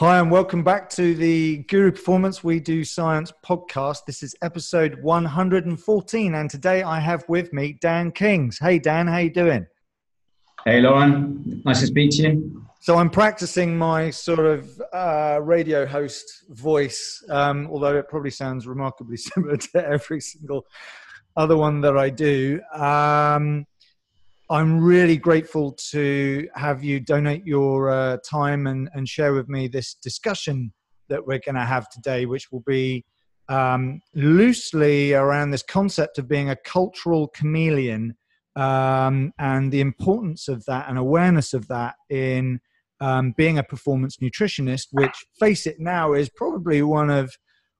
Hi, and welcome back to the Guru Performance We Do Science podcast. This is episode 114, and today I have with me Dan Kings. Hey, Dan, how you doing? Hey, Lauren. Nice to speak to you. So I'm practicing my sort of uh, radio host voice, um, although it probably sounds remarkably similar to every single other one that I do. Um, I'm really grateful to have you donate your uh, time and, and share with me this discussion that we're going to have today, which will be um, loosely around this concept of being a cultural chameleon um, and the importance of that and awareness of that in um, being a performance nutritionist, which, face it now, is probably one of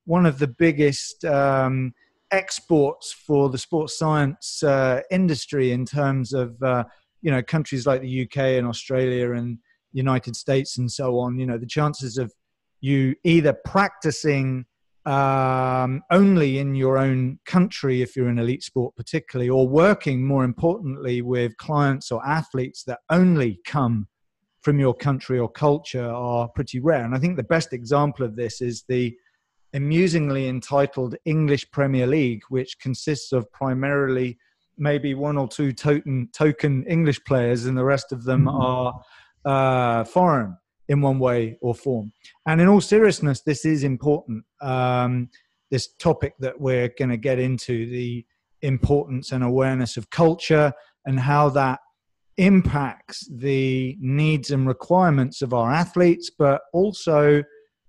one of the biggest um, exports for the sports science uh, industry in terms of uh, you know countries like the UK and Australia and United States and so on. You know the chances of you either practicing um, only in your own country if you're in elite sport particularly or working more importantly with clients or athletes that only come from your country or culture are pretty rare and i think the best example of this is the amusingly entitled English Premier League, which consists of primarily maybe one or two token, token English players, and the rest of them mm-hmm. are uh, foreign in one way or form. And in all seriousness, this is important. Um, this topic that we're going to get into the importance and awareness of culture and how that impacts the needs and requirements of our athletes, but also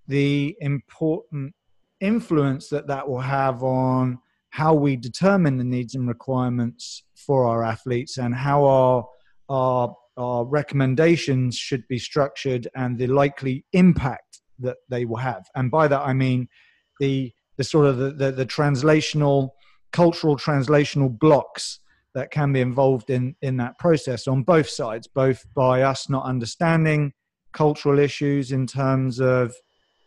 the important influence that that will have on how we determine the needs and requirements for our athletes and how our our, our recommendations should be structured and the likely impact that they will have. And by that i mean the the sort of the, the, the translational cultural translational blocks that can be involved in in that process on both sides both by us not understanding cultural issues in terms of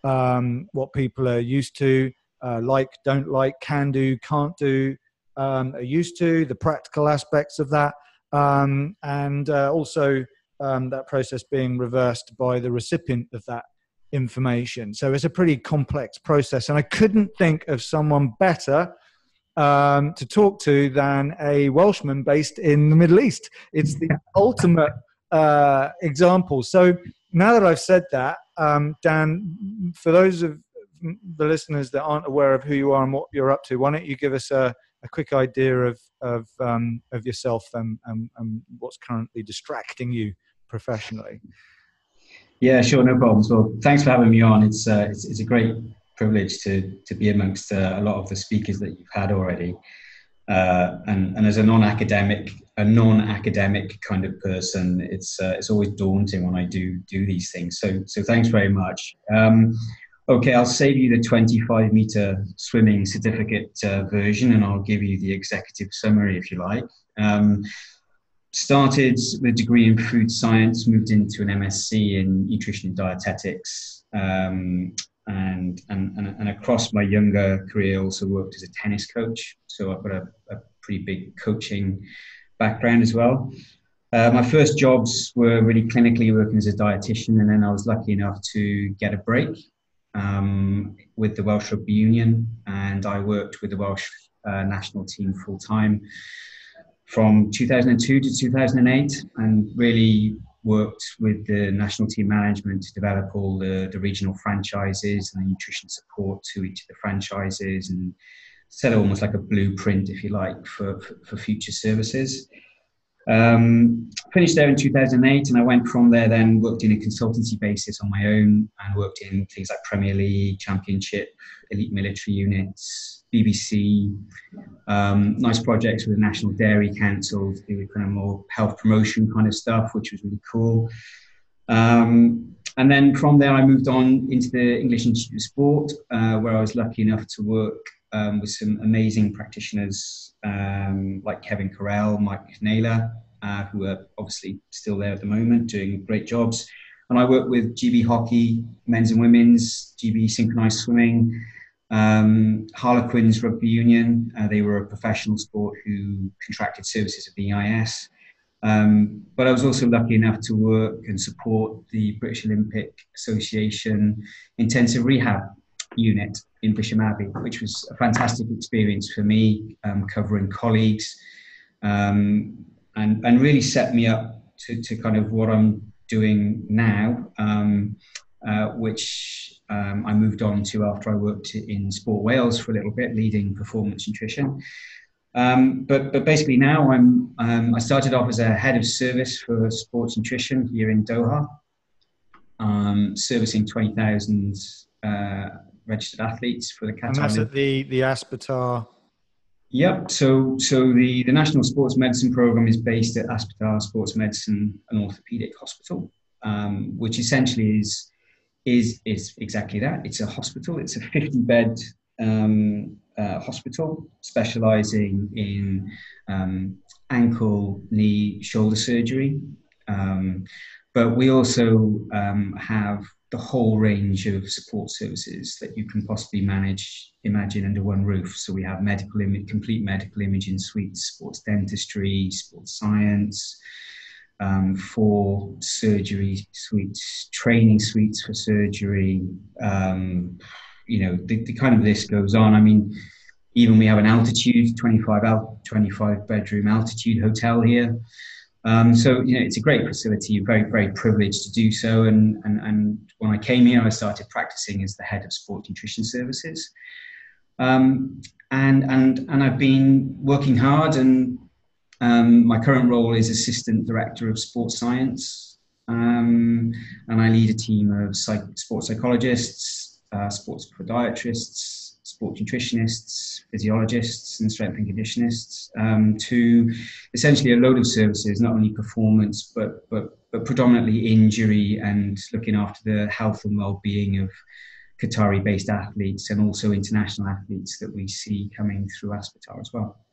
um, what people are used to, uh, like, don't like, can do, can't do, um, are used to, the practical aspects of that, um, and uh, also um, that process being reversed by the recipient of that information. So it's a pretty complex process, and I couldn't think of someone better. Um, to talk to than a Welshman based in the Middle East. It's the ultimate uh, example. So now that I've said that, um, Dan, for those of the listeners that aren't aware of who you are and what you're up to, why don't you give us a, a quick idea of of, um, of yourself and, and, and, what's currently distracting you professionally? Yeah, sure, no problems. Well, thanks for having me on. It's uh, it's, it's, a great privilege to to be amongst uh, a lot of the speakers that you've had already. Uh, and, and as a non-academic, a non-academic kind of person, it's uh, it's always daunting when I do do these things. So so thanks very much. Um, okay, I'll save you the 25 meter swimming certificate uh, version, and I'll give you the executive summary if you like. Um, started with a degree in food science, moved into an MSc in nutrition and dietetics. Um, and, and, and, across my younger career, also worked as a tennis coach. So I've got a, a pretty big coaching background as well. Uh, my first jobs were really clinically working as a dietitian, and then I was lucky enough to get a break um, with the Welsh Rugby Union, and I worked with the Welsh uh, national team full time from 2002 to 2008, and really worked with the national team management to develop all the, the regional franchises and the nutrition support to each of the franchises and set almost like a blueprint, if you like, for, for, future services. Um, finished there in 2008, and I went from there. Then worked in a consultancy basis on my own, and worked in things like Premier League, Championship, elite military units, BBC. Um, nice projects with the National Dairy Council to do kind of more health promotion kind of stuff, which was really cool. Um, and then from there, I moved on into the English Institute of Sport, uh, where I was lucky enough to work um, with some amazing practitioners um, like Kevin Currell, Mike Naylor, uh, who are obviously still there at the moment, doing great jobs. And I work with GB Hockey, men's and women's, GB Synchronized Swimming, um, Harlequins Rugby Union. Uh, they were a professional sport who contracted services of the EIS. Um, but I was also lucky enough to work and support the British Olympic Association intensive rehab unit in Bisham Abbey, which was a fantastic experience for me, um, covering colleagues, um, and, and really set me up to, to kind of what I'm doing now, um, uh, which um, I moved on to after I worked in Sport Wales for a little bit, leading performance nutrition. Um, but, but basically now I'm, um, I started off as a head of service for sports nutrition here in Doha, servicing 20,000 uh, registered athletes for the Qatar. And that's at the, the Aspetar. Yep. So, so the, the National Sports Medicine Program is based at Aspetar Sports Medicine and Orthopedic Hospital, um, which essentially is, is, is exactly that. It's a hospital. It's a 50 bed um, uh, hospital specializing in um, ankle, knee, shoulder surgery. Um, but we also um, have the whole range of support services that you can possibly manage, imagine under one roof. So we have medical, Im- complete medical imaging suites, sports dentistry, sports science, um, for surgery suites, training suites for surgery, um, you know, the, the kind of list goes on. I mean, even we have an altitude 25 al- 25 bedroom altitude hotel here. Um, so you know, it's a great facility. Very very privileged to do so. And, and and when I came here, I started practicing as the head of sport nutrition services. Um, and and and I've been working hard. And um, my current role is assistant director of sports science. Um, and I lead a team of psych- sports psychologists, uh, sports podiatrists, sport nutritionists, physiologists, and strength and conditionists um, to essentially a load of services, not only performance, but, but, but predominantly injury and looking after the health and well-being of Qatari based athletes and also international athletes that we see coming through Aspetar as well.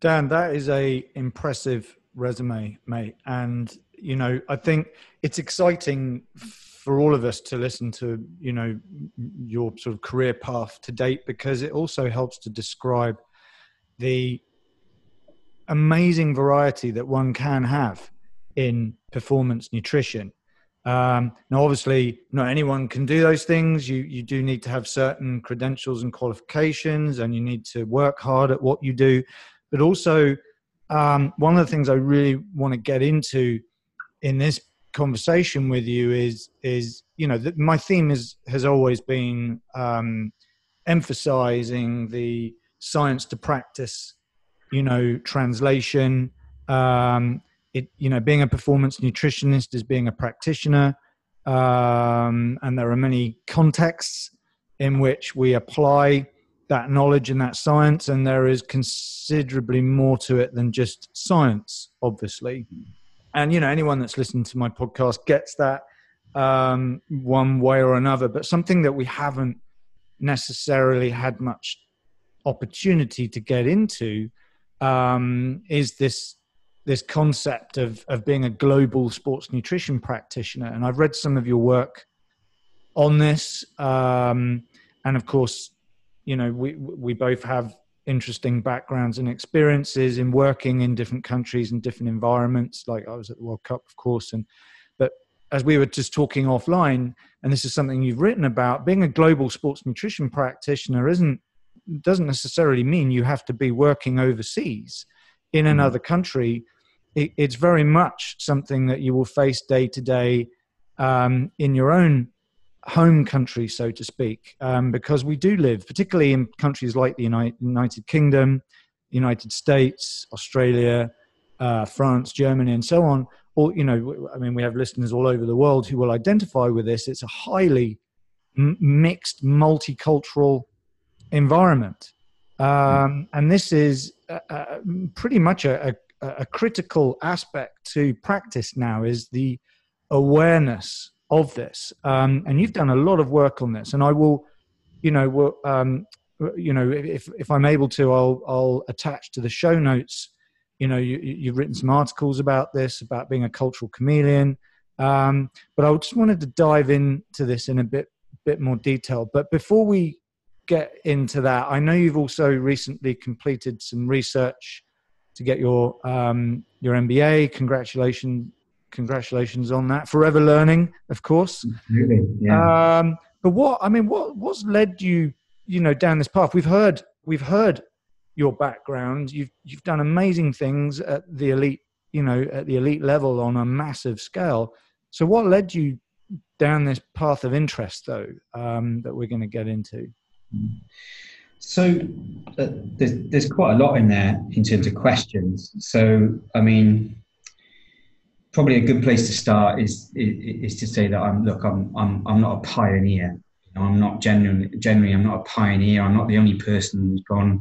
Dan, that is a impressive resume, mate. And you know, I think it's exciting for all of us to listen to you know your sort of career path to date because it also helps to describe the amazing variety that one can have in performance nutrition. Um, now obviously not anyone can do those things. You you do need to have certain credentials and qualifications and you need to work hard at what you do. But also um, one of the things i really want to get into in this conversation with you is is you know that my theme is has always been um, emphasizing the science to practice you know translation. Um, it you know being a performance nutritionist is being a practitioner. Um, and there are many contexts in which we apply that knowledge and that science and there is considerably more to it than just science obviously. And you know anyone that's listened to my podcast gets that um, one way or another but something that we haven't necessarily had much opportunity to get into um, is this this concept of of being a global sports nutrition practitioner. And i've read some of your work on this um, and of course you know we we both have interesting backgrounds and experiences in working in different countries and different environments. Like I was at the World Cup, of course, and but as we were just talking offline, and this is something you've written about, being a global sports nutrition practitioner isn't doesn't necessarily mean you have to be working overseas in mm-hmm. another country. It, it's very much something that you will face day to day um, in your own home country, so to speak, um, because we do live, particularly in countries like the United Kingdom, United States, Australia, uh, France, Germany, and so on. Or, you know, I mean, we have listeners all over the world who will identify with this. It's a highly m- mixed, multicultural environment. Um, and this is pretty much a, a, a critical aspect to practice now is the awareness of this. Um, and you've done a lot of work on this, and I will, you know, will, um, you know, if if I'm able to, I'll I'll attach to the show notes. You know, you, you've written some articles about this, about being a cultural chameleon. Um, but I just wanted to dive into this in a bit bit more detail. But before we get into that, I know you've also recently completed some research to get your um, your MBA. Congratulations, congratulations on that. Forever learning, of course. Absolutely. Yeah. Um, but what I mean, what what's led you, you know, down this path? We've heard we've heard your background. You've you've done amazing things at the elite, you know, at the elite level on a massive scale. So, what led you down this path of interest, though, um, that we're going to get into? So, uh, there's there's quite a lot in there in terms of questions. So, I mean, probably a good place to start is, is, is to say that I'm look I'm I'm I'm not a pioneer. I'm not genuinely generally I'm not a pioneer. I'm not the only person who's gone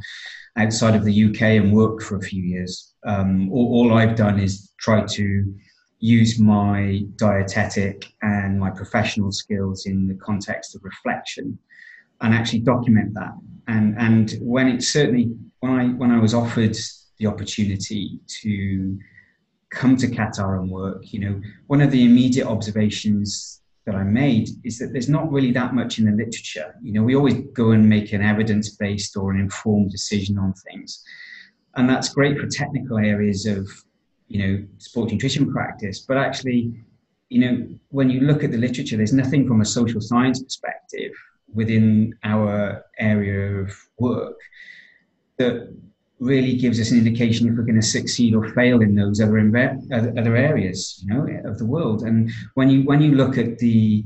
outside of the UK and worked for a few years. Um, all, all I've done is try to use my dietetic and my professional skills in the context of reflection and actually document that. And and when it certainly when I when I was offered the opportunity to come to Qatar and work, you know, one of the immediate observations that I made is that there's not really that much in the literature. You know, we always go and make an evidence based or an informed decision on things. And that's great for technical areas of, you know, sport nutrition practice. But actually, you know, when you look at the literature, there's nothing from a social science perspective within our area of work that really gives us an indication if we're going to succeed or fail in those other other areas, you know, of the world. And when you when you look at the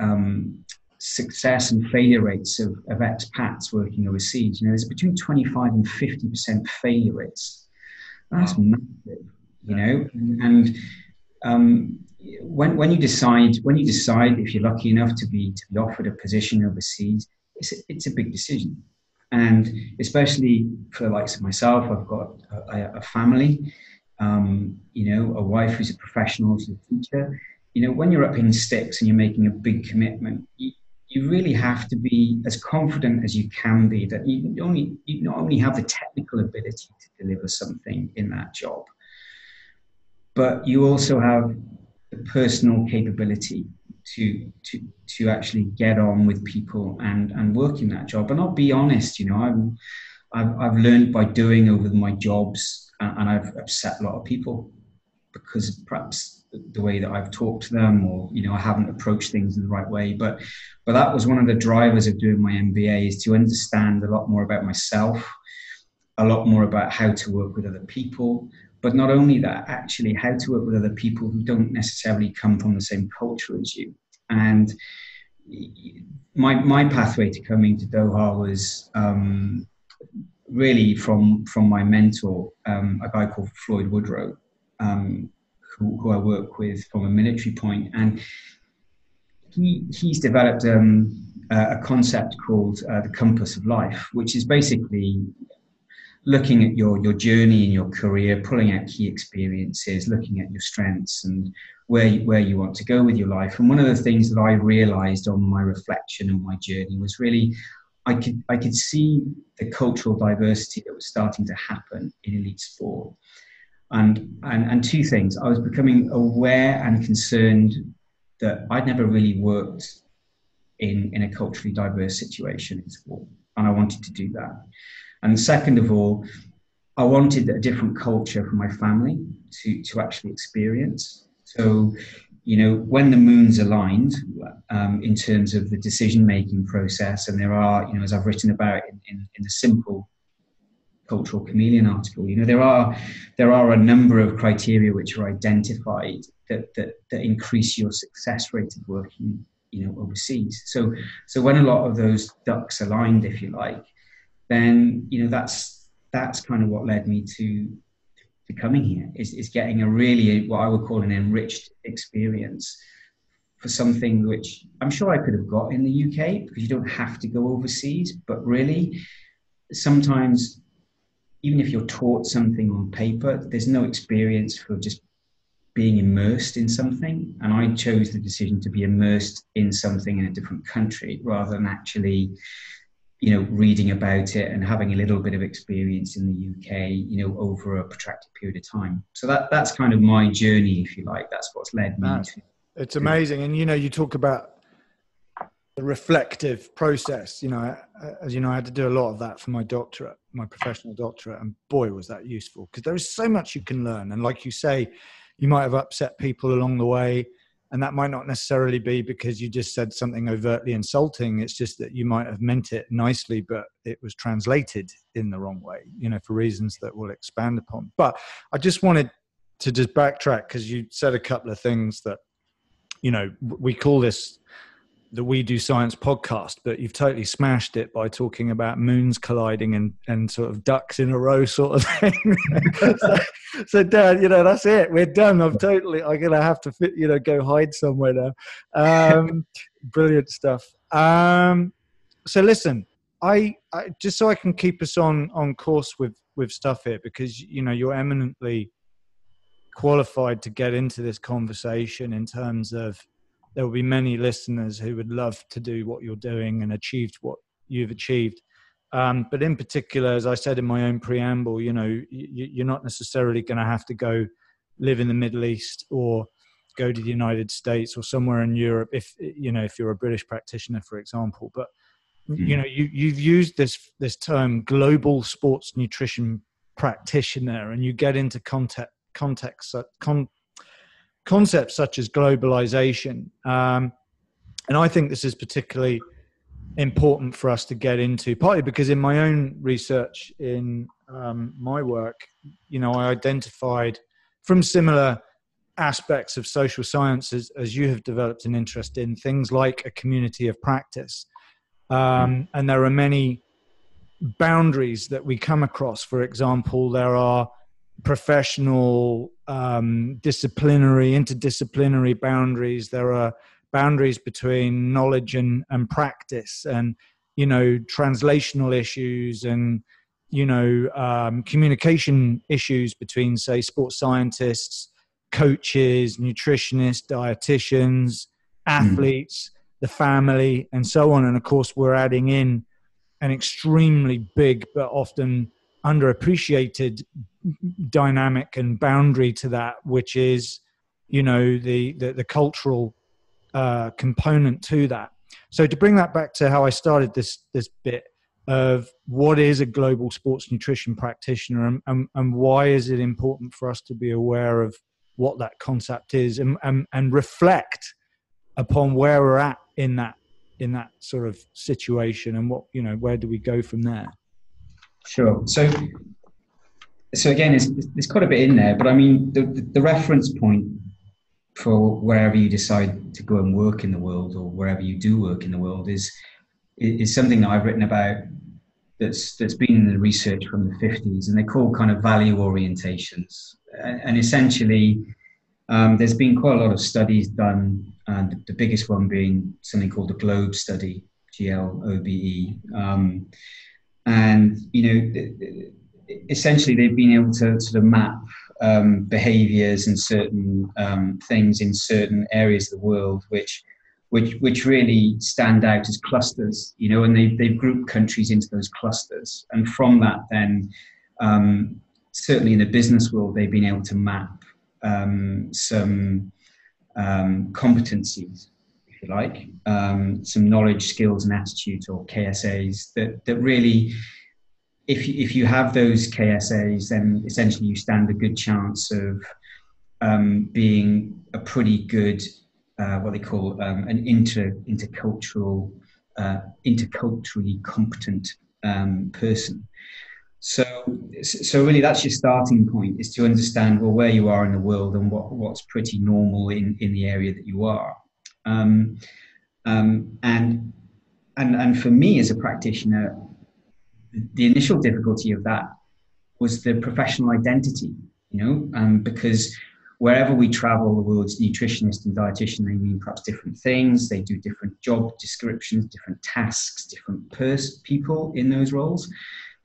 um, success and failure rates of, of expats working overseas, you know, there's between 25 and 50 percent failure rates. That's wow. massive, you know, and um, when when you decide when you decide if you're lucky enough to be to be offered a position overseas, it's a, it's a big decision and especially for the likes of myself, I've got a, a family, um, you know, a wife who's a professional, who's a teacher. You know, when you're up in sticks and you're making a big commitment, you, you really have to be as confident as you can be that you only you not only have the technical ability to deliver something in that job, but you also have the personal capability to to to actually get on with people and and work in that job. And I'll be honest, you know, I'm I've, I've learned by doing over my jobs, and I've upset a lot of people because perhaps the way that I've talked to them, or you know, I haven't approached things in the right way. But but that was one of the drivers of doing my MBA is to understand a lot more about myself, a lot more about how to work with other people, but not only that, actually how to work with other people who don't necessarily come from the same culture as you. And my, my pathway to coming to Doha was um, really from, from my mentor, um, a guy called Floyd Woodrow, um, who, who, I work with from a military point. And he, he's developed um, a concept called uh, the compass of life, which is basically looking at your your journey in your career, pulling out key experiences, looking at your strengths and where where you want to go with your life. And one of the things that I realised on my reflection and my journey was really I could I could see the cultural diversity that was starting to happen in elite sport. And, and, and two things. I was becoming aware and concerned that I'd never really worked in, in a culturally diverse situation in sport. And I wanted to do that. And second of all, I wanted a different culture for my family to, to actually experience. So, you know, when the moon's aligned um, in terms of the decision making process, and there are, you know, as I've written about in, in, in the simple cultural chameleon article, you know, there are there are a number of criteria which are identified that that, that increase your success rate of working, you know, overseas. So so when a lot of those ducks aligned, if you like, then you know that's that's kind of what led me to to coming here is, is getting a really what I would call an enriched experience for something which I'm sure I could have got in the UK because you don't have to go overseas, but really sometimes even if you're taught something on paper, there's no experience for just being immersed in something. And I chose the decision to be immersed in something in a different country rather than actually you know, reading about it and having a little bit of experience in the UK, you know, over a protracted period of time. So that that's kind of my journey, if you like. That's what's led me to. It's amazing, and you know, you talk about the reflective process. You know, as you know, I had to do a lot of that for my doctorate, my professional doctorate, and boy, was that useful because there is so much you can learn. And like you say, you might have upset people along the way, and that might not necessarily be because you just said something overtly insulting. It's just that you might have meant it nicely, but it was translated in the wrong way. You know, for reasons that we'll expand upon. But I just wanted to just backtrack because you said a couple of things that you know we call this the We Do Science podcast, but you've totally smashed it by talking about moons colliding and, and sort of ducks in a row sort of thing. so, so, Dan, you know, that's it. We're done. I'm totally, I'm going to have to, fit, you know, go hide somewhere now. Um, brilliant stuff. Um, so listen, I, I, just so I can keep us on, on course with, with stuff here, because, you know, you're eminently qualified to get into this conversation in terms of there will be many listeners who would love to do what you're doing and achieved what you've achieved. Um, but in particular, as I said in my own preamble, you know, you, are not necessarily going to have to go live in the Middle East or go to the United States or somewhere in Europe if you know if you're a British practitioner, for example. But mm-hmm. you know, you, you've used this this term global sports nutrition practitioner, and you get into context context con, concepts such as globalization. Um, and I think this is particularly important for us to get into, partly because in my own research in um, my work, you know, I identified from similar aspects of social sciences as you have developed an interest in things like a community of practice. Um, and there are many boundaries that we come across. For example, there are professional, um, disciplinary, interdisciplinary boundaries. There are boundaries between knowledge and, and practice, and you know, translational issues and you know, um, communication issues between, say, sports scientists, coaches, nutritionists, dietitians, athletes, mm. the family, and so on. And of course, we're adding in an extremely big but often underappreciated dynamic and boundary to that, which is, you know, the the, the cultural uh, component to that. So to bring that back to how I started this this bit of what is a global sports nutrition practitioner and, and, and why is it important for us to be aware of what that concept is and, and, and reflect upon where we're at in that in that sort of situation and what you know where do we go from there Sure. So, so again, it's, quite a bit in there, but I mean, the, the reference point for wherever you decide to go and work in the world or wherever you do work in the world is is something that I've written about that's that's been in the research from the 50s, and they're called kind of value orientations. And, and essentially, um, there's been quite a lot of studies done, and the biggest one being something called the GLOBE study, G L O B E. Um, and you know essentially they've been able to sort of map um, behaviors and certain um, things in certain areas of the world which which which really stand out as clusters you know and they, they've grouped countries into those clusters. And from that then um, certainly in the business world they've been able to map um, some um, competencies if you like, um, some knowledge, skills, and attitudes, or KSAs that that really, if you, if you have those KSAs, then essentially you stand a good chance of um, being a pretty good uh, what they call um, an inter intercultural uh, interculturally competent um, person. So, so really, that's your starting point: is to understand well where you are in the world and what, what's pretty normal in, in the area that you are. Um, um, and and and for me as a practitioner, the initial difficulty of that was the professional identity. You know, um, because wherever we travel, the world's nutritionist and dietitian, they mean perhaps different things. They do different job descriptions, different tasks, different pers- people in those roles.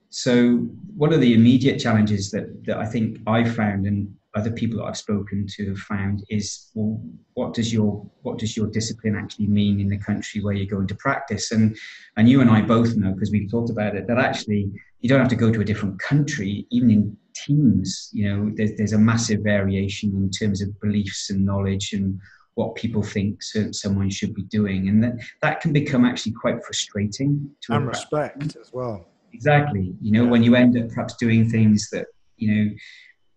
So one of the immediate challenges that, that I think I found, and other people that I've spoken to have found is well, what does your what does your discipline actually mean in the country where you're going to practice? And and you and I both know because we've talked about it that actually you don't have to go to a different country, even in teams. You know, there's there's a massive variation in terms of beliefs and knowledge and what people think someone should be doing, and that that can become actually quite frustrating. To and respect as well. Exactly. You know, yeah. when you end up perhaps doing things that you know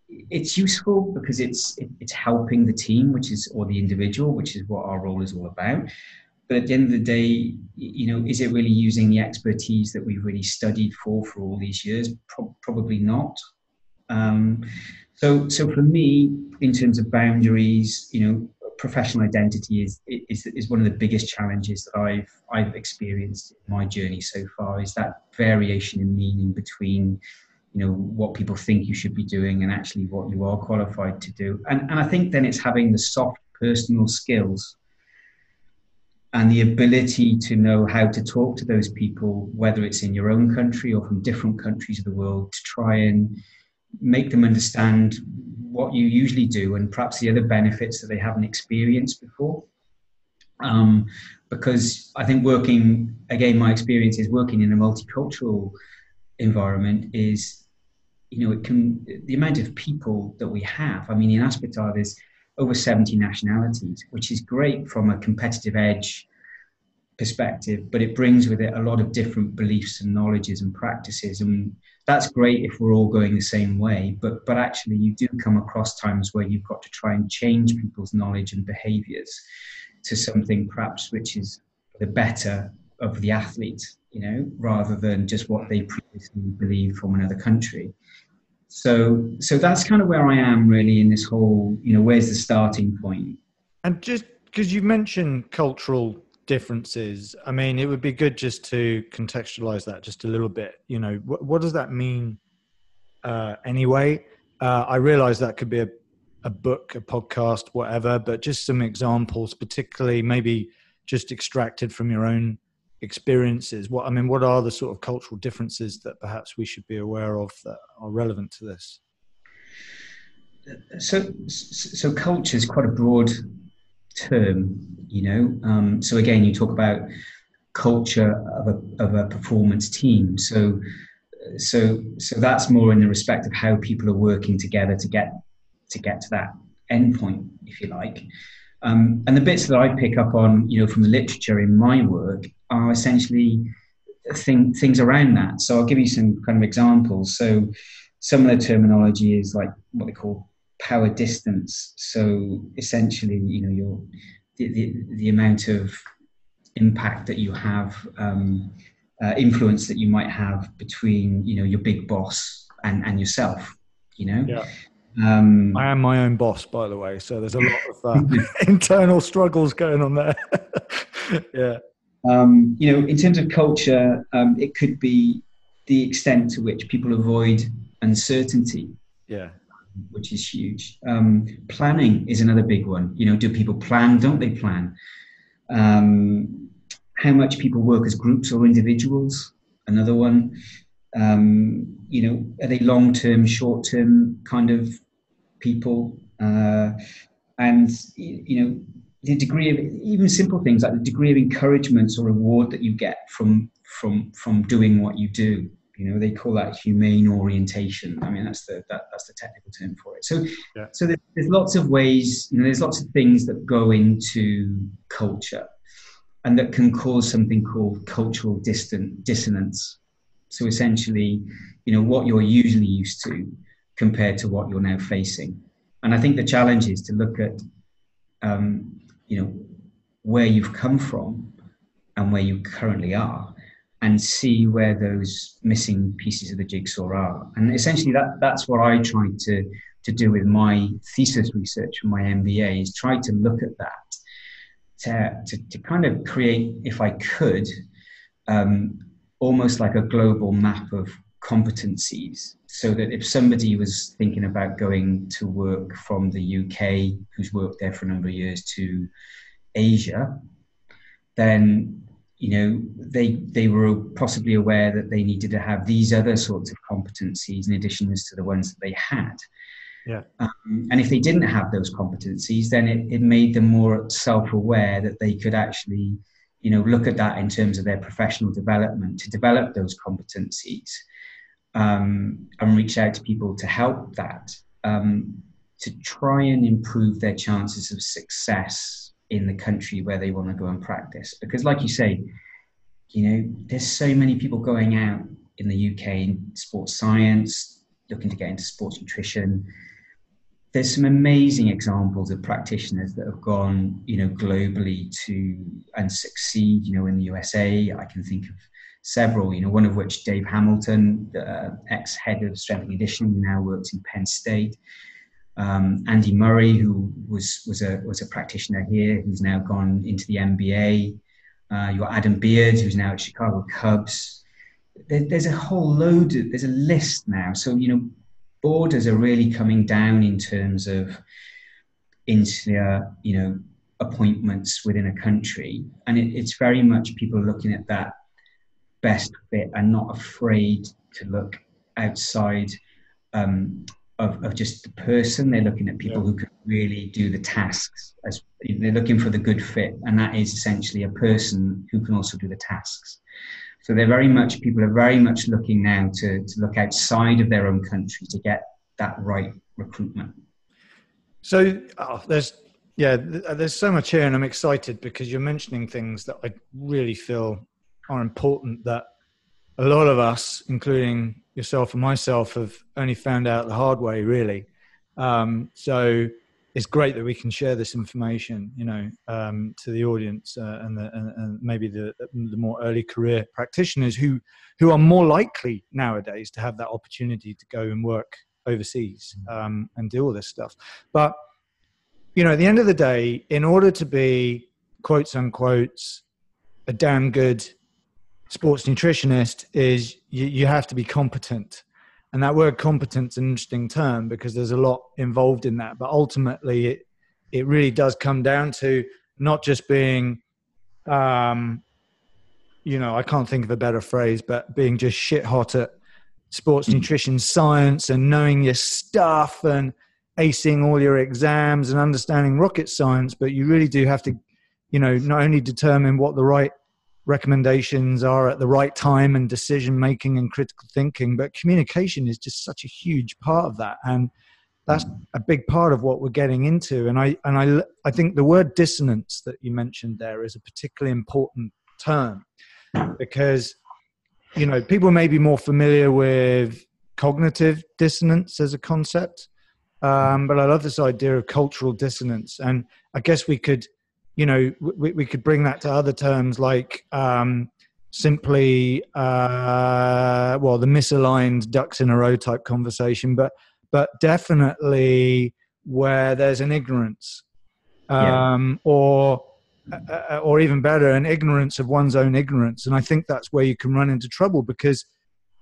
it's useful because it's it, it's helping the team which is or the individual which is what our role is all about. But at the end of the day you know is it really using the expertise that we've really studied for for all these years? Pro- probably not. Um, so so for me in terms of boundaries you know professional identity is, is is one of the biggest challenges that I've I've experienced in my journey so far is that variation in meaning between you know what people think you should be doing and actually what you are qualified to do. And and i think then it's having the soft personal skills and the ability to know how to talk to those people whether it's in your own country or from different countries of the world to try and make them understand what you usually do and perhaps the other benefits that they haven't experienced before. Um, because i think working again my experience is working in a multicultural environment is you know, it can the amount of people that we have. I mean, in Aspetar, there's over 70 nationalities, which is great from a competitive edge perspective, but it brings with it a lot of different beliefs and knowledges and practices. And that's great if we're all going the same way. But but actually you do come across times where you've got to try and change people's knowledge and behaviors to something perhaps which is the better of the athlete, you know, rather than just what they previously believed from another country. So so that's kind of where i am really in this whole you know where's the starting point? point and just because you mentioned cultural differences i mean it would be good just to contextualize that just a little bit. You know what, what does that mean uh, anyway? Uh, i realize that could be a, a book a podcast whatever but just some examples particularly maybe just extracted from your own experiences? What i mean what are the sort of cultural differences that perhaps we should be aware of that are relevant to this? So so culture is quite a broad term you know? Um, so again you talk about culture of a, of a performance team. So so so that's more in the respect of how people are working together to get to get to that endpoint if you like. Um, and the bits that I pick up on, you know, from the literature in my work are essentially thing, things around that. So I'll give you some kind of examples. So some of the terminology is like what they call power distance. So essentially, you know, your the, the, the amount of impact that you have, um, uh, influence that you might have between, you know, your big boss and, and yourself, you know? Yeah. Um, I am my own boss, by the way, so there's a lot of uh, internal struggles going on there. yeah. Um, you know, in terms of culture, um, it could be the extent to which people avoid uncertainty. Yeah. Which is huge. Um, planning is another big one. You know, do people plan? Don't they plan? Um, how much people work as groups or individuals? Another one. Um, you know, are they long term, short term kind of people, uh, and you know the degree of even simple things like the degree of encouragement or reward that you get from from from doing what you do. You know, they call that humane orientation. I mean, that's the that, that's the technical term for it. So, yeah. so there's, there's lots of ways. You know, there's lots of things that go into culture, and that can cause something called cultural distant dissonance. So essentially, you know, what you're usually used to compared to what you're now facing. And I think the challenge is to look at, um, you know, where you've come from and where you currently are, and see where those missing pieces of the jigsaw are. And essentially, that that's what I tried to to do with my thesis research for my MBA is try to look at that to to, to kind of create, if I could, um, almost like a global map of competencies so that if somebody was thinking about going to work from the UK, who's worked there for a number of years, to Asia, then you know they they were possibly aware that they needed to have these other sorts of competencies in addition to the ones that they had. Yeah. Um, and if they didn't have those competencies, then it, it made them more self-aware that they could actually, you know, look at that in terms of their professional development to develop those competencies um, and reach out to people to help that, um, to try and improve their chances of success in the country where they want to go and practice. Because, like you say, you know, there's so many people going out in the UK in sports science, looking to get into sports nutrition. There's some amazing examples of practitioners that have gone, you know, globally to and succeed. You know, in the USA, I can think of several. You know, one of which Dave Hamilton, the ex-head of strength and conditioning, now works in Penn State. Um, Andy Murray, who was was a was a practitioner here, who's now gone into the NBA. Uh, you got Adam Beard, who's now at Chicago Cubs. There, there's a whole load. Of, there's a list now. So you know, borders are really coming down in terms of insular, you know, appointments within a country, and it, it's very much people looking at that best fit and not afraid to look outside um, of, of just the person. They're looking at people yeah. who can really do the tasks. As they're looking for the good fit, and that is essentially a person who can also do the tasks. So they're very much people are very much looking now to to look outside of their own country to get that right recruitment. So oh, there's yeah, there's so much here, and I'm excited because you're mentioning things that I really feel are important that a lot of us, including yourself and myself, have only found out the hard way, really. Um, so it's great that we can share this information, you know, um, to the audience uh, and, the, and, and, maybe the, the more early career practitioners who who are more likely nowadays to have that opportunity to go and work overseas um, and do all this stuff. But you know, at the end of the day, in order to be quotes unquote a damn good sports nutritionist is you, you have to be competent. And that word competence an interesting term because there's a lot involved in that. But ultimately it it really does come down to not just being um you know i can't think of a better phrase but being just shit hot at sports mm-hmm. nutrition science and knowing your stuff and acing all your exams and understanding rocket science. But you really do have to you know not only determine what the right recommendations are at the right time and decision making and critical thinking but communication is just such a huge part of that and that's a big part of what we're getting into and i and i i think the word dissonance that you mentioned there is a particularly important term because you know people may be more familiar with cognitive dissonance as a concept um, but i love this idea of cultural dissonance and i guess we could you know, we, we could bring that to other terms like um, simply, uh, well, the misaligned ducks in a row type conversation, but but definitely where there's an ignorance, um, yeah. or uh, or even better, an ignorance of one's own ignorance, and I think that's where you can run into trouble because.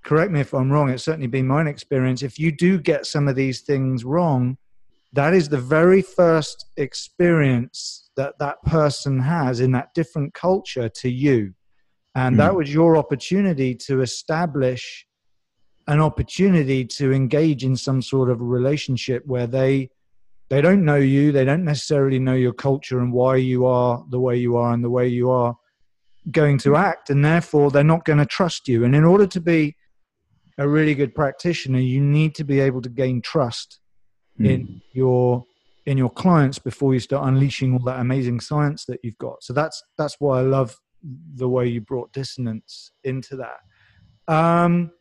Correct me if I'm wrong. It's certainly been my experience. If you do get some of these things wrong, that is the very first experience that that person has in that different culture to you. And mm. that hmm. was your opportunity to establish an opportunity to engage in some sort of relationship where they they don't know you they don't necessarily know your culture and why you are the way you are and the way you are going to act and therefore they're not going to trust you and in order to be a really good practitioner you need to be able to gain trust mm. in your in your clients before you start unleashing all that amazing science that you've got. So that's that's why I love the way you brought dissonance into that. Um,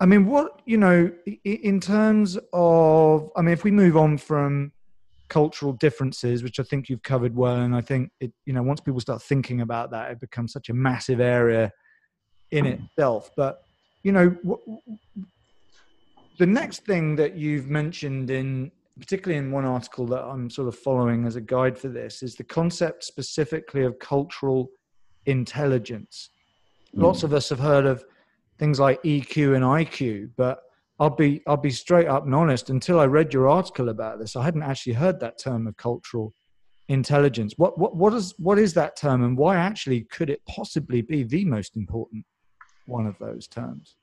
I mean, what you know, in terms of, I mean, if we move on from cultural differences, which I think you've covered well, and I think it, you know, once people start thinking about that, it becomes such a massive area in itself. But you know, the next thing that you've mentioned in particularly in one article that I'm sort of following as a guide for this, is the concept specifically of cultural intelligence. Mm. Lots of us have heard of things like EQ and IQ, but I'll be I'll be straight up and honest. Until I read your article about this, I hadn't actually heard that term of cultural intelligence. What what what is what is that term, and why actually could it possibly be the most important one of those terms?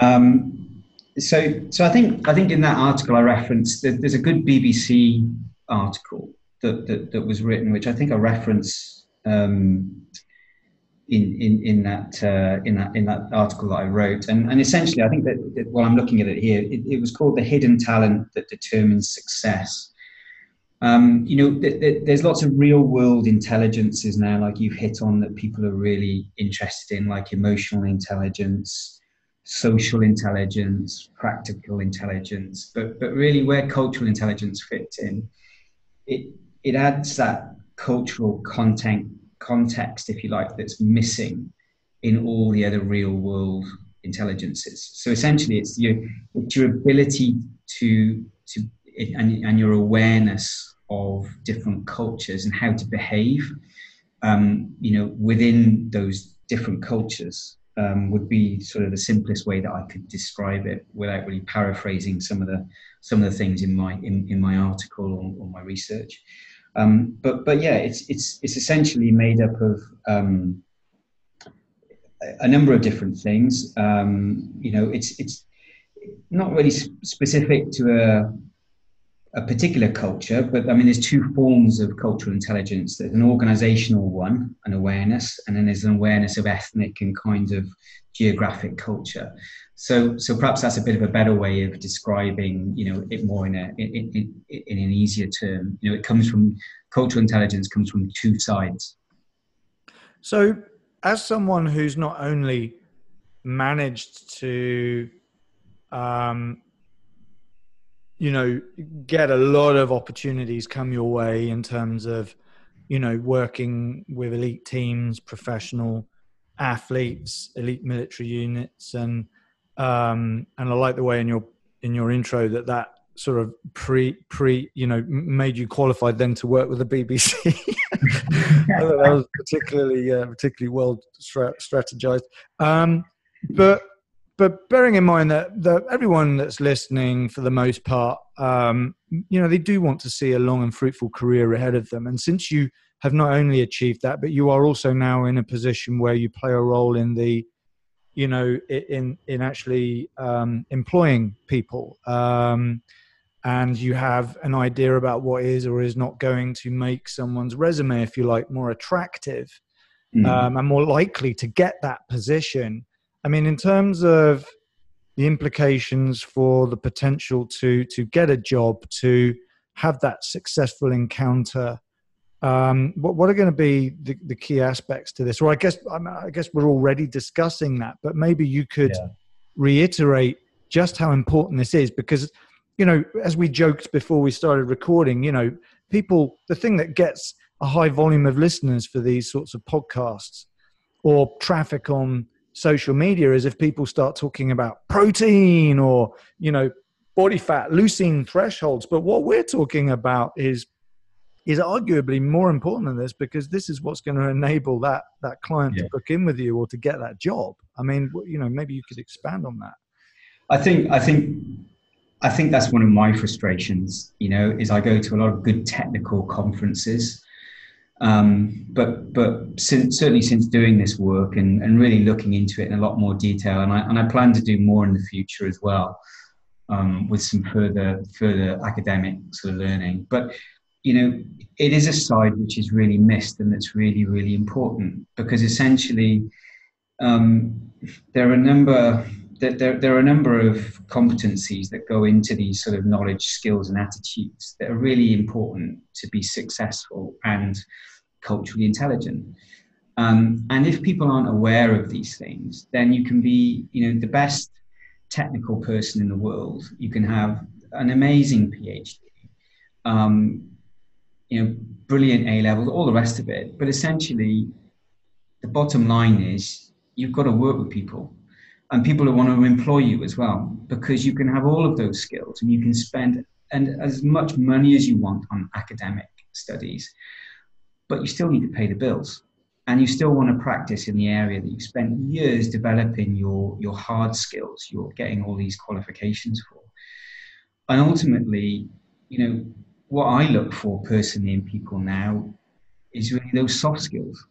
Um, so so I think I think in that article I referenced there's a good BBC article that, that, that was written, which I think I reference um, in in in that uh, in that in that article that I wrote, and and essentially I think that, that while I'm looking at it here, it, it, was called the hidden talent that determines success. Um, you know, th- th- there's lots of real world intelligences now, like you've hit on, that people are really interested in, like emotional intelligence, social intelligence, practical intelligence. But but really, where cultural intelligence fits in, it it adds that cultural content context, if you like, that's missing in all the other real world intelligences. So essentially, it's your it's your ability to to and, and your awareness of different cultures and how to behave, um, you know, within those different cultures um, would be sort of the simplest way that I could describe it without really paraphrasing some of the some of the things in my in, in my article or, or my research. Um, but but yeah, it's it's it's essentially made up of um, a number of different things. Um, you know, it's it's not really specific to a a particular culture, but I mean, there's two forms of cultural intelligence. There's an organizational one, an awareness, and then there's an awareness of ethnic and kind of geographic culture. So, so perhaps that's a bit of a better way of describing, you know, it more in a in, in, in an easier term. You know, it comes from cultural intelligence comes from two sides. So, as someone who's not only managed to um, you know get a lot of opportunities come your way in terms of you know working with elite teams professional athletes elite military units and um and i like the way in your in your intro that that sort of pre pre you know made you qualified then to work with the bbc that was particularly uh, particularly well strategized. Um but but bearing in mind that, that everyone that's listening, for the most part, um, you know, they do want to see a long and fruitful career ahead of them. And since you have not only achieved that, but you are also now in a position where you play a role in the, you know, in in actually um, employing people, um, and you have an idea about what is or is not going to make someone's resume, if you like, more attractive mm. and more likely to get that position I mean, in terms of the implications for the potential to to get a job, to have that successful encounter, um, what what are going to be the, the key aspects to this? Or I guess I guess we're already discussing that, but maybe you could yeah. reiterate just how important this is because you know as we joked before we started recording you know people the thing that gets a high volume of listeners for these sorts of podcasts or traffic on social media is if people start talking about protein or you know body fat leucine thresholds. But what we're talking about is is arguably more important than this because this is what's going to enable that that client yeah. to book in with you or to get that job. I mean you know maybe you could expand on that. I think i think i think that's one of my frustrations you know is i go to a lot of good technical conferences um, but but since, certainly since doing this work and, and really looking into it in a lot more detail, and I, and I plan to do more in the future as well, um, with some further further academic sort of learning. But you know, it is a side which is really missed, and that's really really important because essentially um, there are a number. There, there are a number of competencies that go into these sort of knowledge, skills, and attitudes that are really important to be successful and culturally intelligent. Um, and if people aren't aware of these things, then you can be, you know, the best technical person in the world. You can have an amazing PhD, um, you know, brilliant A levels, all the rest of it. But essentially, the bottom line is you've got to work with people and people who want to employ you as well, because you can have all of those skills and you can spend and as much money as you want on academic studies but you still need to pay the bills. And you still want to practice in the area that you've spent years developing your your hard skills you're getting all these qualifications for. And ultimately you know what i look for personally in people now is really those soft skills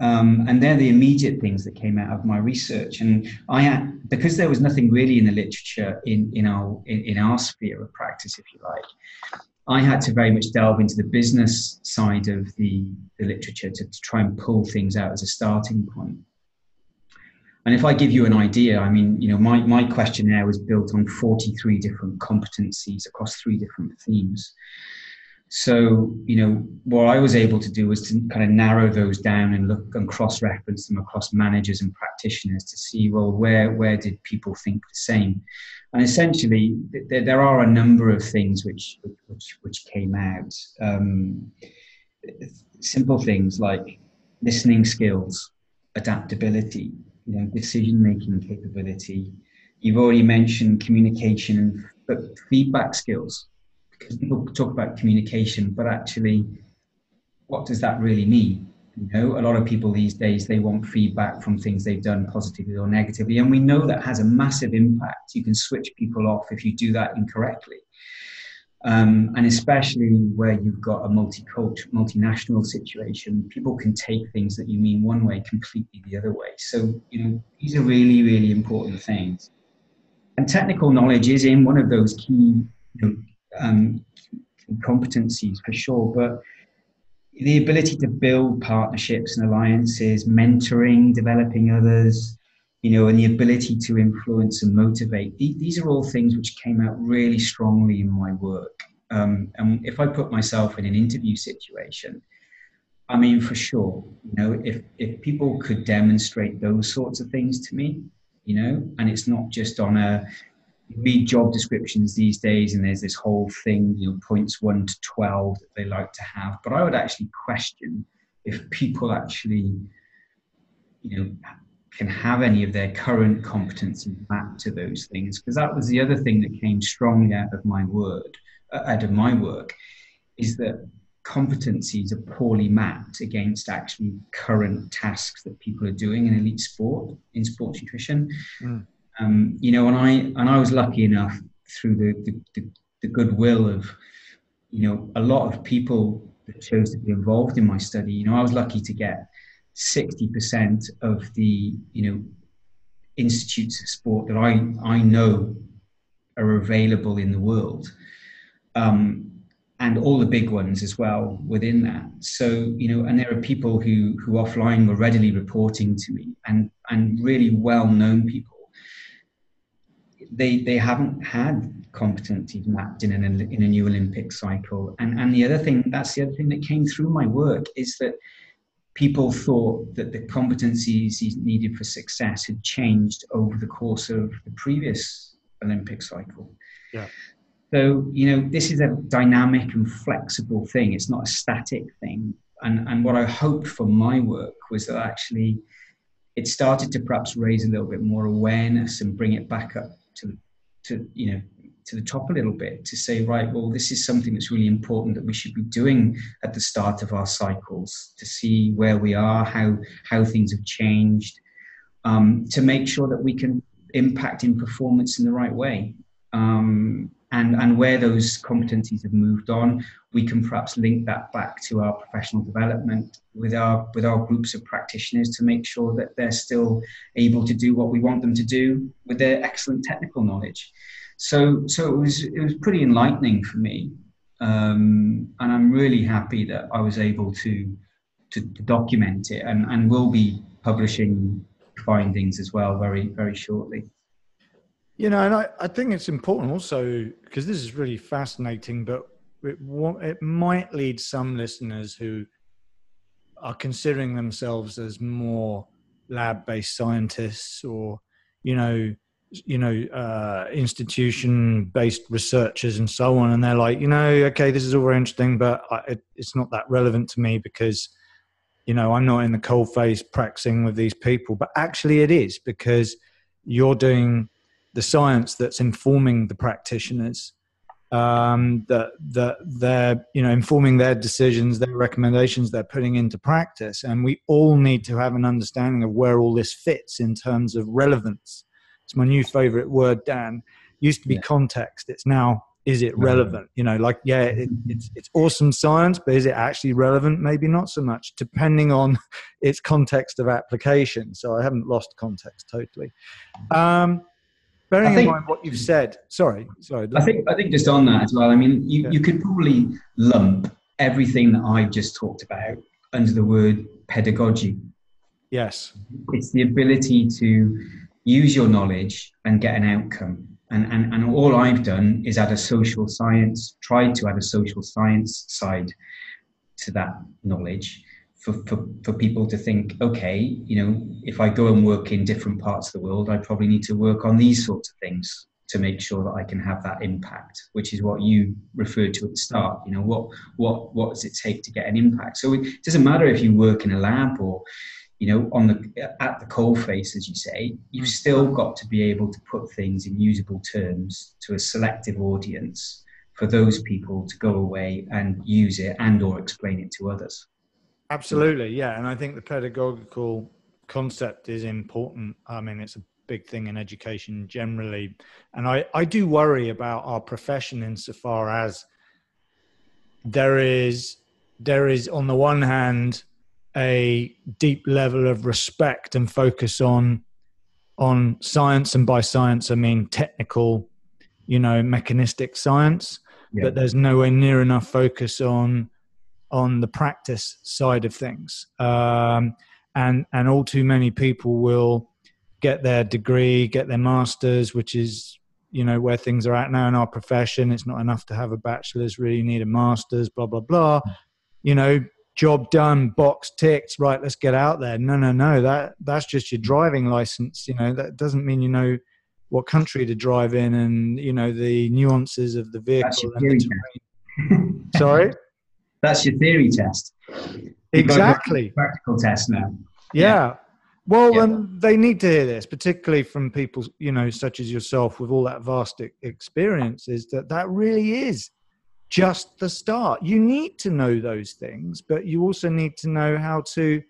um, and they're the immediate things that came out of my research and i because there was nothing really in the literature in in our in, in our sphere of practice if you like I had to very much delve into the business side of the, the literature to, to try and pull things out as a starting point. And if I give you an idea, I mean, you know, my, my questionnaire was built on 43 different competencies across three different themes. So, you know, what I was able to do was to kind of narrow those down and look and cross-reference them across managers and practitioners to see, well, where where did people think the same? And essentially, there, there are a number of things which which which came out. Um, simple things like listening skills, adaptability, you know, decision-making capability. You've already mentioned communication, but feedback skills because people talk about communication, but actually, what does that really mean? You know, a lot of people these days they want feedback from things they've done positively or negatively, and we know that has a massive impact. You can switch people off if you do that incorrectly, um, and especially where you've got a multicultural, multinational situation, people can take things that you mean one way completely the other way. So you know, these are really, really important things. And technical knowledge is in one of those key you know, um, competencies for sure, but the ability to build partnerships and alliances, mentoring, developing others, you know, and the ability to influence and motivate. These are all things which came out really strongly in my work. Um, and if I put myself in an interview situation, I mean, for sure, you know, if, if people could demonstrate those sorts of things to me, you know, and it's not just on a, read job descriptions these days and there's this whole thing you know points 1 to 12 that they like to have. But i would actually question if people actually you know can have any of their current competencies mapped to those things. Because that was the other thing that came strongly out of my word uh, out of my work is that competencies are poorly mapped against actually current tasks that people are doing in elite sport in sports nutrition. Mm. Um, you know, and I and I was lucky enough through the, the, the, the goodwill of, you know, a lot of people that chose to be involved in my study. You know, I was lucky to get 60% of the, you know, institutes of sport that I, I know are available in the world. Um, and all the big ones as well within that. So, you know, and there are people who, who offline were readily reporting to me and, and really well known people they they haven't had competencies mapped in an in a new Olympic cycle. And and the other thing that's the other thing that came through my work is that people thought that the competencies needed for success had changed over the course of the previous Olympic cycle. Yeah. So you know this is a dynamic and flexible thing. It's not a static thing. And and what I hoped for my work was that actually it started to perhaps raise a little bit more awareness and bring it back up to to you know to the top a little bit to say right well this is something that's really important that we should be doing at the start of our cycles to see where we are how how things have changed um, to make sure that we can impact in performance in the right way. Um, and and where those competencies have moved on we can perhaps link that back to our professional development with our with our groups of practitioners to make sure that they're still able to do what we want them to do with their excellent technical knowledge. So so it was it was pretty enlightening for me um, and I'm really happy that I was able to to, to document it and, and will be publishing findings as well very very shortly you know, and I, I think it's important also because this is really fascinating, but it, it might lead some listeners who are considering themselves as more lab-based scientists or, you know, you know, uh, institution-based researchers and so on, and they're like, you know, okay, this is all very interesting, but I, it, it's not that relevant to me because, you know, I'm not in the cold face practicing with these people. But actually, it is because you're doing the science that's informing the practitioners um, that that they're you know informing their decisions, their recommendations they're putting into practice, and we all need to have an understanding of where all this fits in terms of relevance. It's my new favorite word, Dan. Used to be yeah. context. It's now is it relevant? You know, like yeah, it, it's it's awesome science, but is it actually relevant? Maybe not so much, depending on its context of application. So I haven't lost context totally. Um, bearing think, in mind what you've said sorry sorry i think i think just on that as well i mean you, yeah. you could probably lump everything that i've just talked about under the word pedagogy. Yes. It's the ability to use your knowledge and get an outcome. And, and, and all I've done is add a social science, tried to add a social science side to that knowledge for, for, for people to think, okay, you know, if I go and work in different parts of the world, I probably need to work on these sorts of things to make sure that I can have that impact, which is what you referred to at the start. You know, what what what does it take to get an impact? So it doesn't matter if you work in a lab or you know on the at the coal face, as you say. You've mm. still got to be able to put things in usable terms to a selective audience for those people to go away and use it and or explain it to others. Absolutely, yeah, and I think the pedagogical concept is important. I mean, it's a big thing in education generally. And I, I do worry about our profession insofar as there is there is on the one hand a deep level of respect and focus on on science and by science I mean technical, you know, mechanistic science, yeah. but there's nowhere near enough focus on on the practice side of things. Um, and and all too many people will get their degree, get their masters, which is you know where things are at now in our profession. It's not enough to have a bachelor's; really need a master's. Blah blah blah. You know, job done, box ticked. Right, let's get out there. No, no, no. That that's just your driving license. You know, that doesn't mean you know what country to drive in and you know the nuances of the vehicle. Sorry, that's your theory test. Exactly. Practical test now. Yeah. yeah. Well, yeah. um, they need to hear this, particularly from people, you know, such as yourself with all that vast experience, is that that really is just the start. You need to know those things, but you also need to know how to,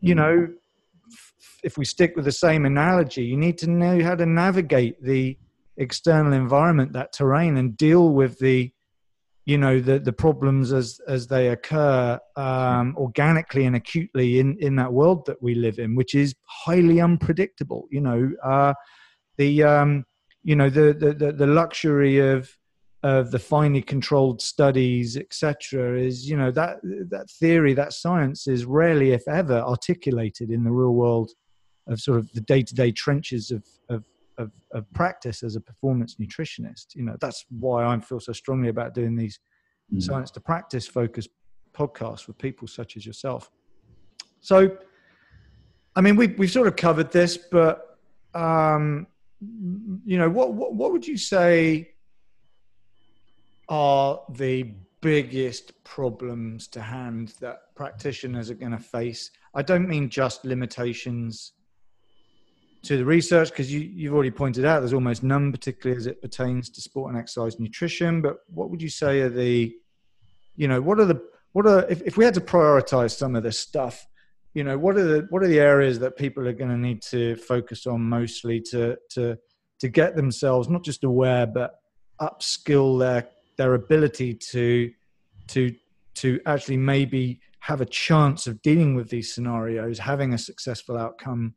you know, if we stick with the same analogy, you need to know how to navigate the external environment, that terrain, and deal with the you know the the problems as as they occur um, organically and acutely in in that world that we live in, which is highly unpredictable. You know, uh, the um, you know the, the the luxury of of the finely controlled studies, etc., is you know that that theory, that science is rarely, if ever, articulated in the real world of sort of the day to day trenches of, of of, of practice as a performance nutritionist. You know, that's why I feel so strongly about doing these mm. science to practice focused podcasts with people such as yourself. So, I mean, we, we've sort of covered this, but, um, you know, what, what, what would you say are the biggest problems to hand that practitioners are going to face? I don't mean just limitations to the research because you, you've already pointed out there's almost none, particularly as it pertains to sport and exercise nutrition. But what would you say are the, you know, what are the what are if, if we had to prioritize some of this stuff, you know, what are the what are the areas that people are going to need to focus on mostly to to to get themselves not just aware but upskill their their ability to to to actually maybe have a chance of dealing with these scenarios, having a successful outcome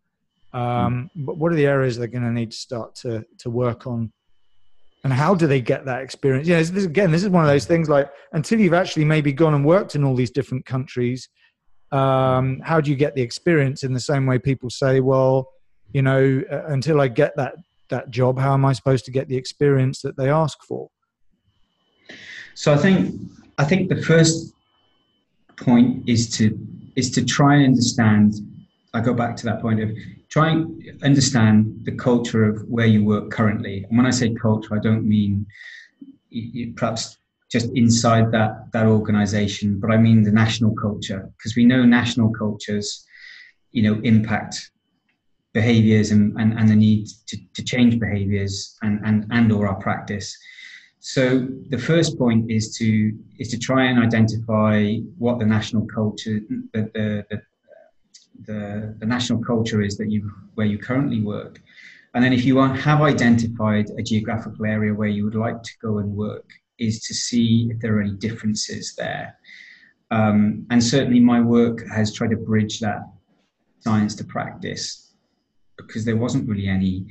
um, but what are the areas they're going to need to start to to work on? And how do they get that experience? Yeah, this, again, this is one of those things like until you've actually maybe gone and worked in all these different countries, um, how do you get the experience in the same way people say, well, you know, uh, until I get that that job, how am I supposed to get the experience that they ask for? So I think I think the first point is to is to try and understand. I go back to that point of try and understand the culture of where you work currently. And when I say culture, I don't mean you, perhaps just inside that that organization, but I mean the national culture because we know national cultures, you know, impact behaviors and, and, and the need to, to change behaviors and, and, and or our practice. So the first point is to is to try and identify what the national culture, the, the, the the, the national culture is that you where you currently work. And then if you have identified a geographical area where you would like to go and work, is to see if there are any differences there. Um, and certainly my work has tried to bridge that science to practice because there wasn't really any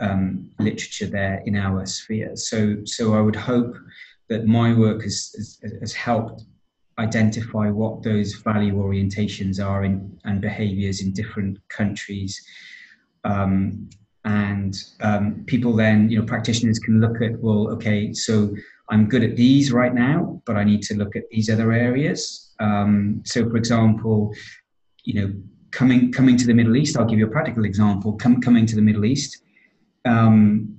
um, literature there in our sphere. So, so I would hope that my work has, has, has helped identify what those value orientations are in, and behaviors in different countries um, and um, people then, you know, practitioners can look at, well, okay, so I'm good at these right now, but I need to look at these other areas. Um, so, for example, you know, coming coming to the Middle East, I'll give you a practical example. Come, coming to the Middle East, um,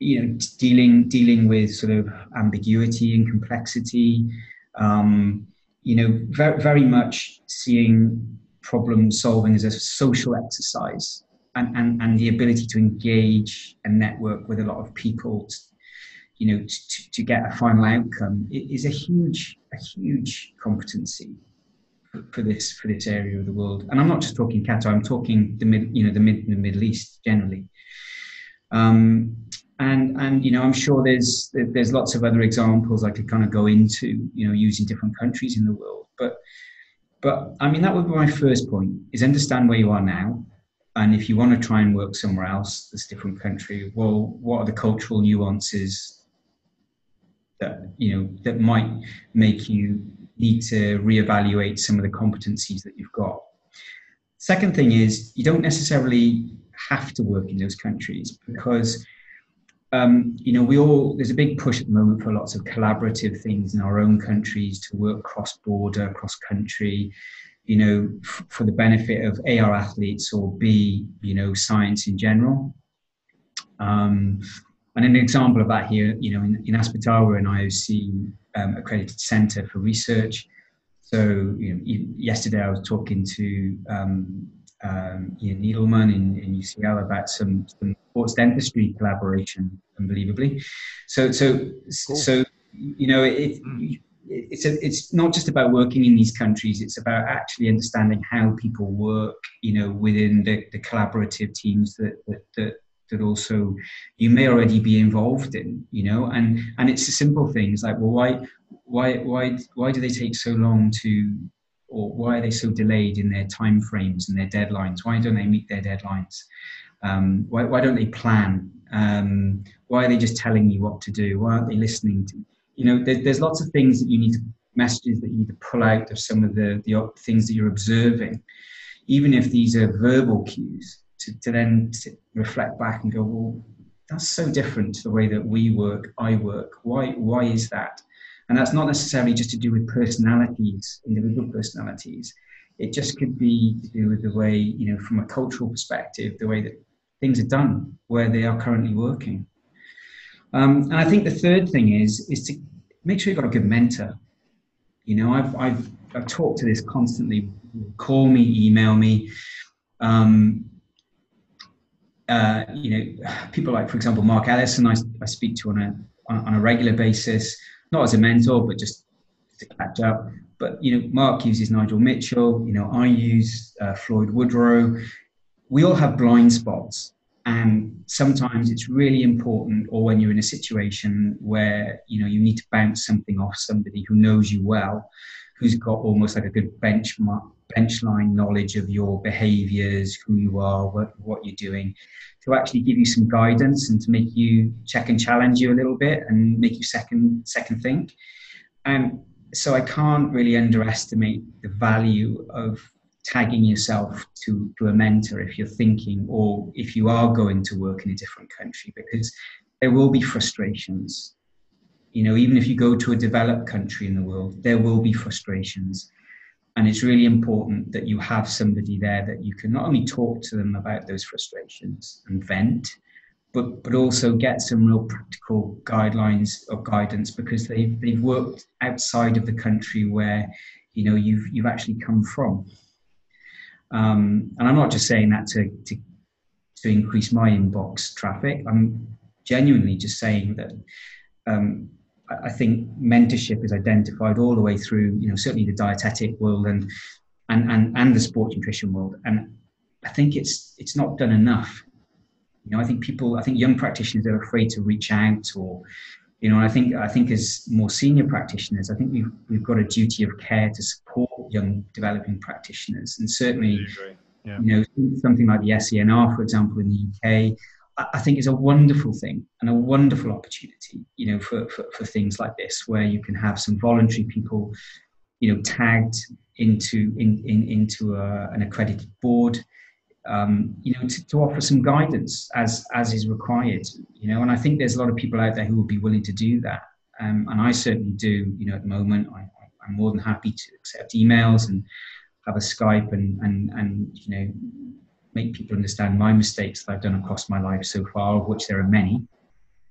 you know, dealing dealing with sort of ambiguity and complexity. Um, you know, very very much seeing problem solving as a social exercise and, and, and the ability to engage and network with a lot of people, you know, to, to get a final outcome is a huge, a huge competency for this for this area of the world. And I'm not just talking Qatar. I'm talking the mid, you know, the mid the Middle East generally. Um, and and you know, I'm sure there's there's lots of other examples I could kind of go into, you know, using different countries in the world. But but I mean, that would be my first point: is understand where you are now and if you want to try and work somewhere else, this different country, well, what are the cultural nuances that you know that might make you need to reevaluate some of the competencies that you've got? Second thing is you don't necessarily have to work in those countries because um, you know we all there's a big push at the moment for lots of collaborative things in our own countries to work cross border, cross country you know, f- for the benefit of A, our athletes, or B, you know, science in general. Um, and an example of that here, you know, in, in Aspetar, we're an IOC um, accredited centre for research. So, you know, yesterday I was talking to um, um, Ian Needleman in, in UCL about some, some sports dentistry collaboration, unbelievably. So, so, cool. so, you know, it, mm it's a, it's not just about working in these countries it's about actually understanding how people work you know within the, the collaborative teams that, that, that that also you may already be involved in you know and and it's the simple things like well why why why why do they take so long to or why are they so delayed in their time frames and their deadlines why don't they meet their deadlines um, why, why don't they plan um, why are they just telling you what to do why aren't they listening to you know, there, there's lots of things that you need to, messages that you need to pull out of some of the, the things that you're observing, even if these are verbal cues, to, to then reflect back and go, well, that's so different to the way that we work, I work. Why, why is that? And that's not necessarily just to do with personalities, individual personalities. It just could be to do with the way, you know, from a cultural perspective, the way that things are done where they are currently working. Um, and I think the third thing is is to make sure you've got a good mentor. You know, I've I've I've talked to this constantly. Call me, email me. Um, uh, you know, people like, for example, Mark Ellison, I, I speak to on a on a regular basis, not as a mentor, but just to catch up. But you know, Mark uses Nigel Mitchell. You know, I use uh, Floyd Woodrow. We all have blind spots, and sometimes it's really important or when you're in a situation where you know you need to bounce something off somebody who knows you well who's got almost like a good benchmark benchline knowledge of your behaviors who you are what, what you're doing to actually give you some guidance and to make you check and challenge you a little bit and make you second second think. And so i can't really underestimate the value of tagging yourself to, to a mentor if you're thinking or if you are going to work in a different country because there will be frustrations. You know even if you go to a developed country in the world there will be frustrations. And it's really important that you have somebody there that you can not only talk to them about those frustrations and vent but but also get some real practical guidelines or guidance because they've they've worked outside of the country where you know you've you've actually come from um, and I'm not just saying that to, to, to increase my inbox traffic. I'm genuinely just saying that um, I think mentorship is identified all the way through, you know, certainly the dietetic world and and and, and the sport nutrition world. And I think it's it's not done enough. You know, I think people, I think young practitioners are afraid to reach out or you know, I think I think as more senior practitioners, I think we've we've got a duty of care to support young developing practitioners, and certainly, yeah. you know, something like the SENR, for example, in the UK, I think is a wonderful thing and a wonderful opportunity, you know, for, for, for things like this, where you can have some voluntary people, you know, tagged into in, in into a, an accredited board, um, you know, to, to, offer some guidance as as is required. You know, and I think there's a lot of people out there who will be willing to do that, um, and I certainly do. You know, at the moment, I, I'm more than happy to accept emails and have a Skype and and and you know make people understand my mistakes that I've done across my life so far, of which there are many.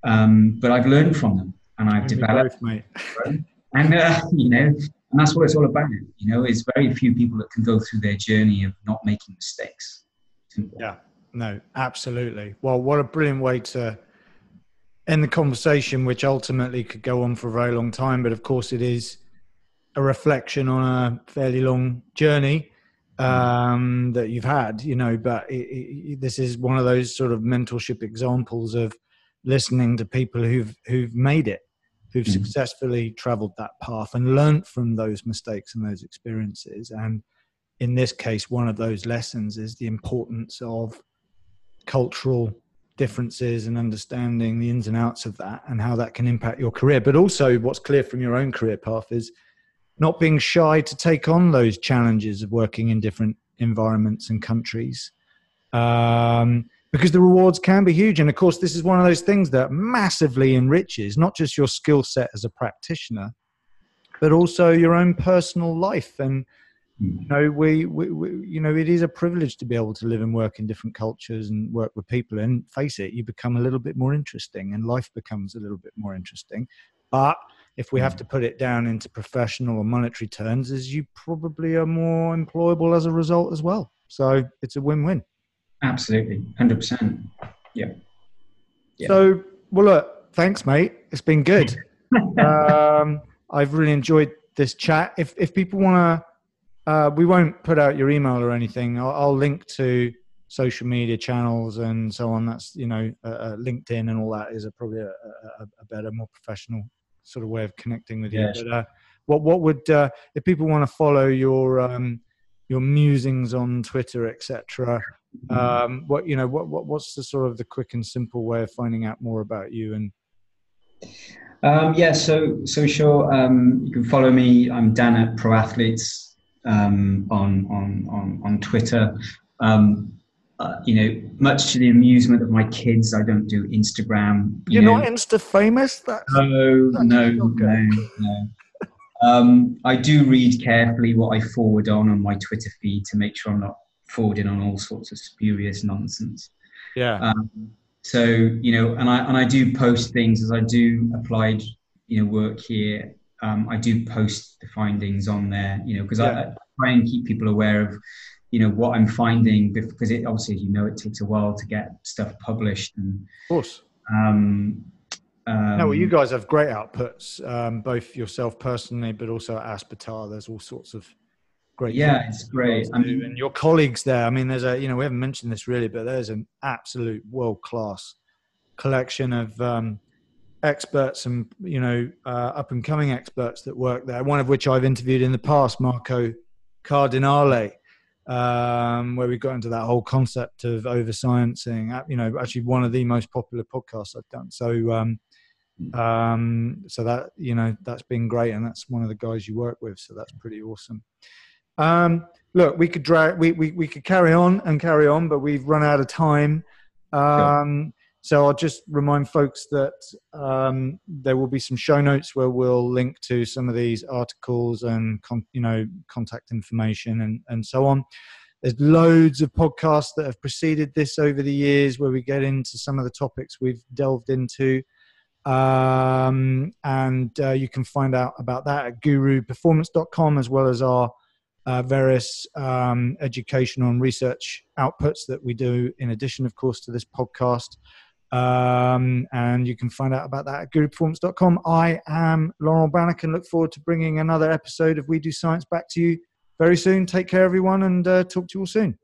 Um, but I've learned from them, and I've developed. Both, and uh, you know, and that's what it's all about. You know, it's very few people that can go through their journey of not making mistakes. Simple. Yeah, no, absolutely. Well, what a brilliant way to end the conversation, which ultimately could go on for a very long time. But of course, it is a reflection on a fairly long journey um, that you've had, you know. But it, it, this is one of those sort of mentorship examples of listening to people who've who've made it who've mm-hmm. successfully traveled that path and learned from those mistakes and those experiences. And in this case, one of those lessons is the importance of cultural differences and understanding the ins and outs of that and how that can impact your career. But also, what's clear from your own career path is not being shy to take on those challenges of working in different environments and countries. Um, because the rewards can be huge. And of course, this is one of those things that massively enriches not just your skill set as a practitioner, but also your own personal life. And. You know, we, we, we, you know, it is a privilege to be able to live and work in different cultures and work with people. And face it, you become a little bit more interesting, and life becomes a little bit more interesting. But if we have hmm. to put it down into professional or monetary terms, is you probably are more employable as a result as well. So it's a win-win. Absolutely, hundred percent. Yeah. yeah. So, well, look, thanks, mate. It's been good. um, I've really enjoyed this chat. If if people want to, uh, we won't put out your email or anything. I'll, I'll, link to social media channels and so on. That's you know, uh, uh, LinkedIn and all that is a, probably a, a, a, better, more professional sort of way of connecting with you. But uh, what what would uh, if people want to follow your um, your musings on Twitter, etc. Um, what you know, what, what what's the sort of the quick and simple way of finding out more about you and? Um, yeah, so so sure. Um, you can follow me. I'm Dan at Pro Athletes um, on on on on Twitter. Um, uh, you know, much to the amusement of my kids, I don't do Instagram. You You're know. not Insta famous. That's, no, that's no, no, no. Um, I do read carefully what I forward on on my Twitter feed to make sure I'm not forwarding on all sorts of spurious nonsense. Yeah. Um, so you know, and I and I do post things as I do applied you know work here. Um, I do post the findings on there, you know, because yeah. I, I try and keep people aware of you know what I'm finding because it obviously you know it takes a while to get stuff published and of course. Um, um, no, well, you guys have great outputs, um, both yourself personally, but also at Aspetar. There's all sorts of great. Yeah, it's great. I mean, and your colleagues there. I mean, there's a you know we haven't mentioned this really, but there's an absolute world class collection of um, experts and you know uh, up and coming experts that work there. One of which I've interviewed in the past, Marco Cardinale. Um, where we got into that whole concept of over sciencing, you know, actually one of the most popular podcasts I've done. So, um, um, so that you know that's been great, and that's one of the guys you work with. So that's pretty awesome. Um, look, we could drag, we, we we could carry on and carry on, but we've run out of time. Um, So I'll just remind folks that um, there will be some show notes where we'll link to some of these articles and con- you know contact information and and so on. There's loads of podcasts that have preceded this over the years where we get into some of the topics we've delved into. Um, and uh, you can find out about that at guruperformance.com as well as our uh, various um, educational and research outputs that we do in addition, of course, to this podcast. Um, and you can find out about that at guruperformance.com. I am Laurent Bannock and look forward to bringing another episode of We Do Science back to you very soon. Take care, everyone, and uh, talk to you all soon.